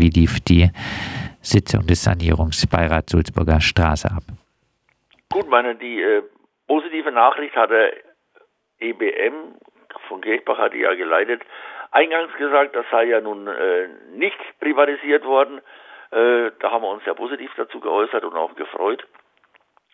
Wie lief die Sitzung des Sanierungsbeirats Sulzburger Straße ab? Gut, meine, die äh, positive Nachricht hat der EBM von Kirchbach hat die ja geleitet, eingangs gesagt, das sei ja nun äh, nicht privatisiert worden. Äh, da haben wir uns sehr positiv dazu geäußert und auch gefreut.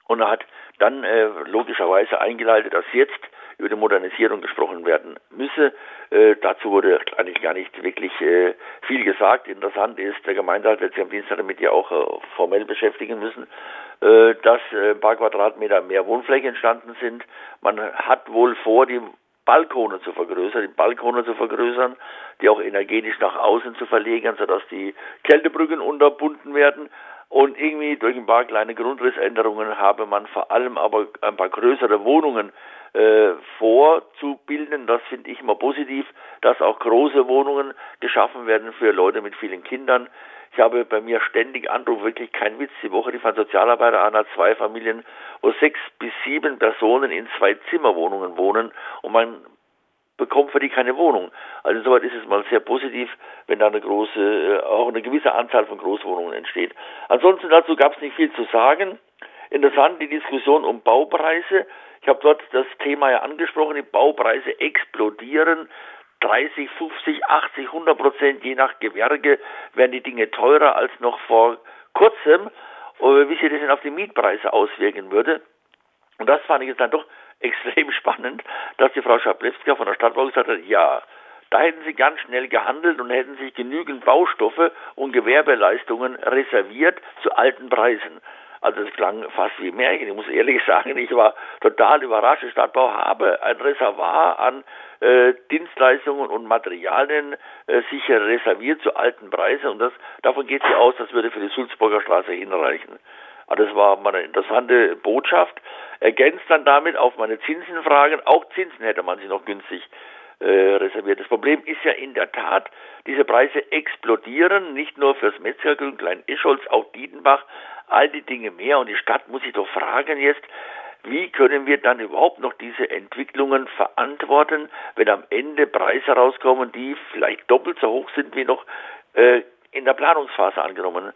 Und er hat dann äh, logischerweise eingeleitet, dass jetzt über die Modernisierung gesprochen werden müsse. Äh, dazu wurde eigentlich gar nicht wirklich äh, viel gesagt. Interessant ist, der Gemeinderat wird sich am Dienstag damit ja auch äh, formell beschäftigen müssen, äh, dass äh, ein paar Quadratmeter mehr Wohnfläche entstanden sind. Man hat wohl vor, die Balkone zu vergrößern, die Balkone zu vergrößern, die auch energetisch nach außen zu verlegen, sodass die Kältebrücken unterbunden werden. Und irgendwie durch ein paar kleine Grundrissänderungen habe man vor allem aber ein paar größere Wohnungen äh, vorzubilden. Das finde ich immer positiv, dass auch große Wohnungen geschaffen werden für Leute mit vielen Kindern. Ich habe bei mir ständig Anruf, wirklich kein Witz. Die Woche, die von Sozialarbeiter an hat zwei Familien, wo sechs bis sieben Personen in zwei Zimmerwohnungen wohnen und man bekommt für die keine Wohnung. Also insoweit ist es mal sehr positiv, wenn da eine große, äh, auch eine gewisse Anzahl von Großwohnungen entsteht. Ansonsten dazu gab es nicht viel zu sagen. Interessant die Diskussion um Baupreise. Ich habe dort das Thema ja angesprochen, die Baupreise explodieren. 30, 50, 80, 100 Prozent, je nach Gewerke, werden die Dinge teurer als noch vor kurzem. Wie sich das denn auf die Mietpreise auswirken würde. Und das fand ich jetzt dann doch extrem spannend, dass die Frau Schablewska von der Stadtbau gesagt hat, ja, da hätten sie ganz schnell gehandelt und hätten sich genügend Baustoffe und Gewerbeleistungen reserviert zu alten Preisen. Also es klang fast wie Märchen. Ich muss ehrlich sagen, ich war total überrascht. Die Stadtbau habe ein Reservoir an äh, Dienstleistungen und Materialien äh, sicher reserviert zu alten Preisen und das, davon geht sie aus, das würde für die Sulzburger Straße hinreichen. Also das war mal eine interessante Botschaft. Ergänzt dann damit auf meine Zinsenfragen. Auch Zinsen hätte man sich noch günstig äh, reserviert. Das Problem ist ja in der Tat, diese Preise explodieren, nicht nur fürs Metzgergrün, Klein Ischolz, auch Dietenbach, all die Dinge mehr. Und die Stadt muss sich doch fragen jetzt, wie können wir dann überhaupt noch diese Entwicklungen verantworten, wenn am Ende Preise rauskommen, die vielleicht doppelt so hoch sind wie noch äh, in der Planungsphase angenommen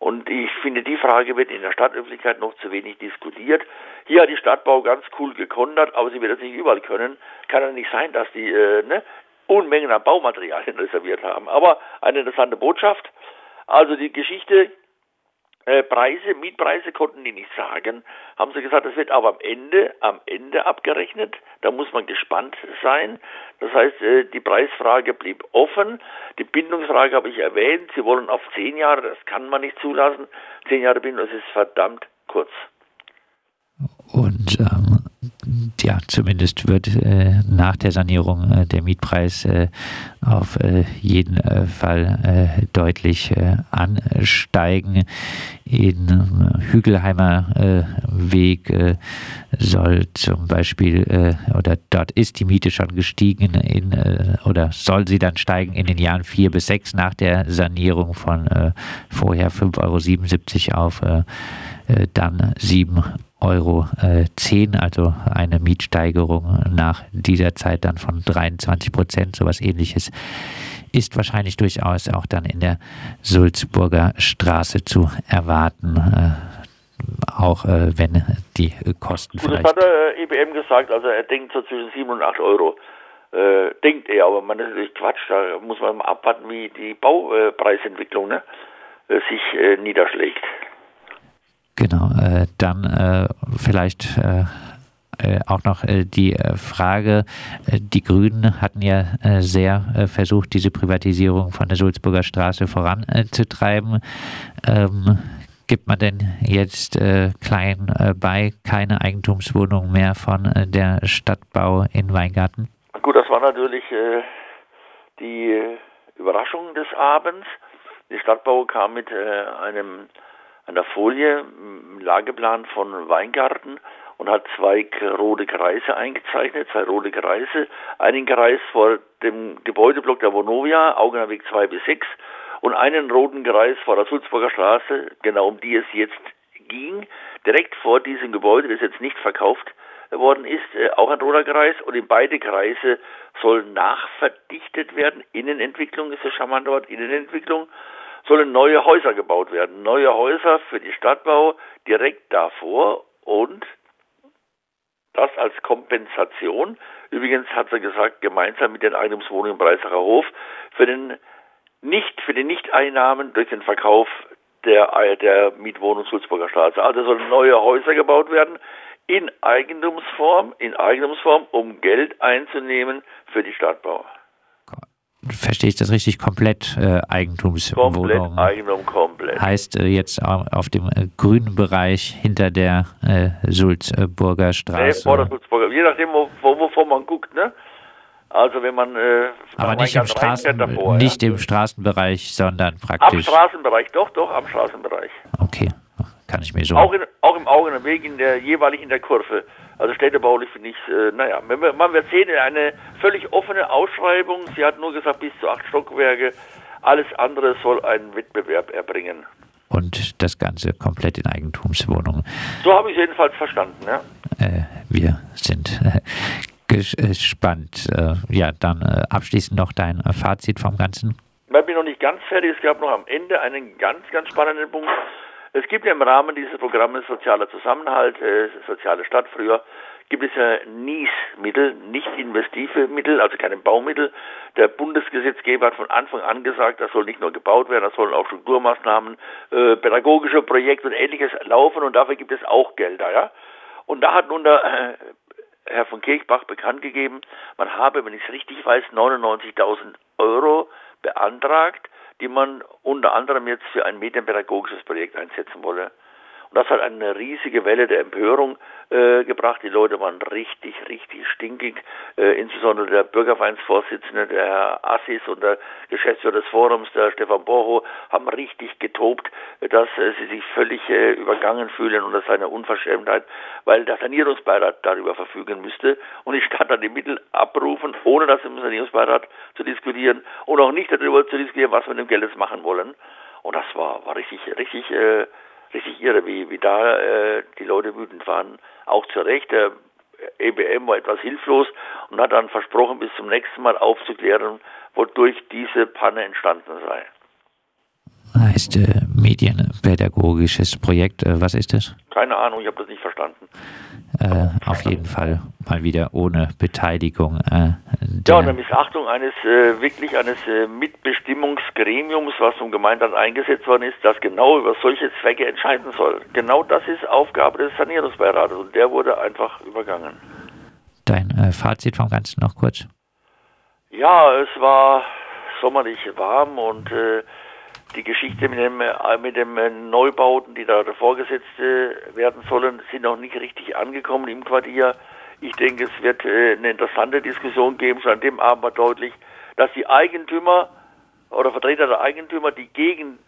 und ich finde, die Frage wird in der Stadtöffentlichkeit noch zu wenig diskutiert. Hier hat die Stadtbau ganz cool gekontert, aber sie wird das nicht überall können. Kann ja nicht sein, dass die äh, ne, Unmengen an Baumaterialien reserviert haben. Aber eine interessante Botschaft. Also die Geschichte Preise, Mietpreise konnten die nicht sagen, haben sie gesagt, das wird aber am Ende, am Ende abgerechnet. Da muss man gespannt sein. Das heißt, äh, die Preisfrage blieb offen. Die Bindungsfrage habe ich erwähnt. Sie wollen auf zehn Jahre, das kann man nicht zulassen. Zehn Jahre Bindung, das ist verdammt kurz. Und ähm, ja, zumindest wird äh, nach der Sanierung äh, der Mietpreis äh, auf äh, jeden äh, Fall äh, deutlich ansteigen. In Hügelheimer Weg soll zum Beispiel, oder dort ist die Miete schon gestiegen, in, oder soll sie dann steigen in den Jahren 4 bis 6 nach der Sanierung von vorher 5,77 Euro auf dann 7 Euro äh, 10, also eine Mietsteigerung nach dieser Zeit dann von 23 Prozent, sowas ähnliches ist wahrscheinlich durchaus auch dann in der Sulzburger Straße zu erwarten, äh, auch äh, wenn die Kosten vielleicht... Das hat der EBM gesagt, also er denkt so zwischen 7 und 8 Euro. Äh, denkt er, aber man ist natürlich Quatsch, da muss man mal abwarten, wie die Baupreisentwicklung ne, äh, sich äh, niederschlägt. Genau, äh, dann äh, vielleicht äh, äh auch noch äh, die äh, Frage, die Grünen hatten ja sehr versucht, diese Privatisierung von der Sulzburger Straße voranzutreiben. Ähm, gibt man denn jetzt klein bei keine Eigentumswohnung mehr von der Stadtbau in Weingarten? Gut, das war natürlich die Überraschung des Abends. Die Stadtbau kam mit einem der Folie im Lageplan von Weingarten und hat zwei rote Kreise eingezeichnet, zwei rote Kreise. Einen Kreis vor dem Gebäudeblock der Vonovia, Augenweg 2 bis 6 und einen roten Kreis vor der Sulzburger Straße, genau um die es jetzt ging, direkt vor diesem Gebäude, das jetzt nicht verkauft worden ist, äh, auch ein roter Kreis und in beide Kreise soll nachverdichtet werden. Innenentwicklung ist das charmante Wort, Innenentwicklung sollen neue Häuser gebaut werden. Neue Häuser für die Stadtbau direkt davor und das als Kompensation. Übrigens hat sie gesagt, gemeinsam mit den Eigentumswohnungen im Breisacher Hof für den nicht für die Nichteinnahmen durch den Verkauf der, der Mietwohnung Sulzburger Straße. Also sollen neue Häuser gebaut werden in Eigentumsform, in Eigentumsform, um Geld einzunehmen für die Stadtbau. Verstehe ich das richtig? Komplett äh, Eigentumswohnung? Komplett Eigentum, komplett. Heißt äh, jetzt auf dem äh, grünen Bereich hinter der äh, Sulzburger Straße? Nee, vor der Sulzburger, je nachdem, wo, wo, wovon man guckt, ne? Also wenn man äh, aber nicht im, Straßen, davor, nicht ja. im Straßenbereich, sondern praktisch. Am Straßenbereich, doch, doch, am Straßenbereich. Okay, kann ich mir so. Auch, in, auch im Auge und Weg in der jeweilig in der Kurve. Also städtebaulich finde ich, äh, naja, man wird sehen, eine völlig offene Ausschreibung. Sie hat nur gesagt, bis zu acht Stockwerke. Alles andere soll einen Wettbewerb erbringen. Und das Ganze komplett in Eigentumswohnungen. So habe ich es jedenfalls verstanden, ja. Äh, wir sind äh, gespannt. Äh, ja, dann äh, abschließend noch dein Fazit vom Ganzen. Ich bin noch nicht ganz fertig. Es gab noch am Ende einen ganz, ganz spannenden Punkt. Es gibt ja im Rahmen dieses Programmes Sozialer Zusammenhalt, äh, Soziale Stadt früher, gibt es ja NIES-Mittel, nicht investive Mittel, also keine Baumittel. Der Bundesgesetzgeber hat von Anfang an gesagt, das soll nicht nur gebaut werden, das sollen auch Strukturmaßnahmen, äh, pädagogische Projekte und ähnliches laufen und dafür gibt es auch Gelder, ja. Und da hat nun der äh, Herr von Kirchbach bekannt gegeben, man habe, wenn ich es richtig weiß, 99.000 Euro beantragt, die man unter anderem jetzt für ein medienpädagogisches Projekt einsetzen wolle. Und das hat eine riesige Welle der Empörung äh, gebracht. Die Leute waren richtig, richtig stinkig. Äh, insbesondere der Bürgervereinsvorsitzende, der Herr Assis und der Geschäftsführer des Forums, der Stefan Bocho, haben richtig getobt, dass äh, sie sich völlig äh, übergangen fühlen und das eine Unverschämtheit, weil der Sanierungsbeirat darüber verfügen müsste und die Stadt dann die Mittel abrufen, ohne das im Sanierungsbeirat zu diskutieren und auch nicht darüber zu diskutieren, was wir mit dem Geld jetzt machen wollen. Und das war, war richtig, richtig richtig irre, wie, wie da die Leute wütend waren. Auch zu Recht, der EBM war etwas hilflos und hat dann versprochen, bis zum nächsten Mal aufzuklären, wodurch diese Panne entstanden sei. Heißt äh, medienpädagogisches Projekt, äh, was ist das? Keine Ahnung, ich habe das nicht verstanden. Äh, auf jeden Fall mal wieder ohne Beteiligung. Äh, ja, eine Missachtung eines äh, wirklich eines äh, Mitbestimmungsgremiums, was vom Gemeinderat eingesetzt worden ist, das genau über solche Zwecke entscheiden soll. Genau das ist Aufgabe des Sanierungsbeirates und der wurde einfach übergangen. Dein äh, Fazit vom Ganzen noch kurz? Ja, es war sommerlich warm und die Geschichte mit dem, äh, mit dem äh, Neubauten, die da vorgesetzt werden sollen, sind noch nicht richtig angekommen im Quartier. Ich denke, es wird äh, eine interessante Diskussion geben. Schon an dem Abend war deutlich, dass die Eigentümer oder Vertreter der Eigentümer, die gegen,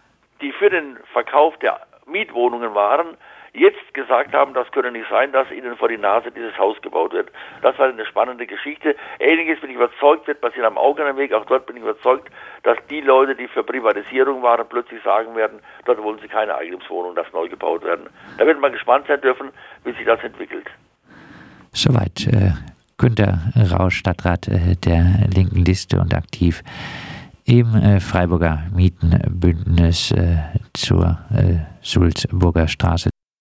die für den Verkauf der Mietwohnungen waren, jetzt gesagt haben, das könne nicht sein, dass ihnen vor die Nase dieses Haus gebaut wird. Das war eine spannende Geschichte. Ähnliches bin ich überzeugt, wird passieren am Augenweg. Auch dort bin ich überzeugt, dass die Leute, die für Privatisierung waren, plötzlich sagen werden, dort wollen sie keine Eigentumswohnung, das neu gebaut werden. Da wird man gespannt sein dürfen, wie sich das entwickelt. Soweit äh, Günter Rausch, Stadtrat äh, der linken Liste und aktiv im äh, Freiburger Mietenbündnis äh, zur äh, Sulzburger Straße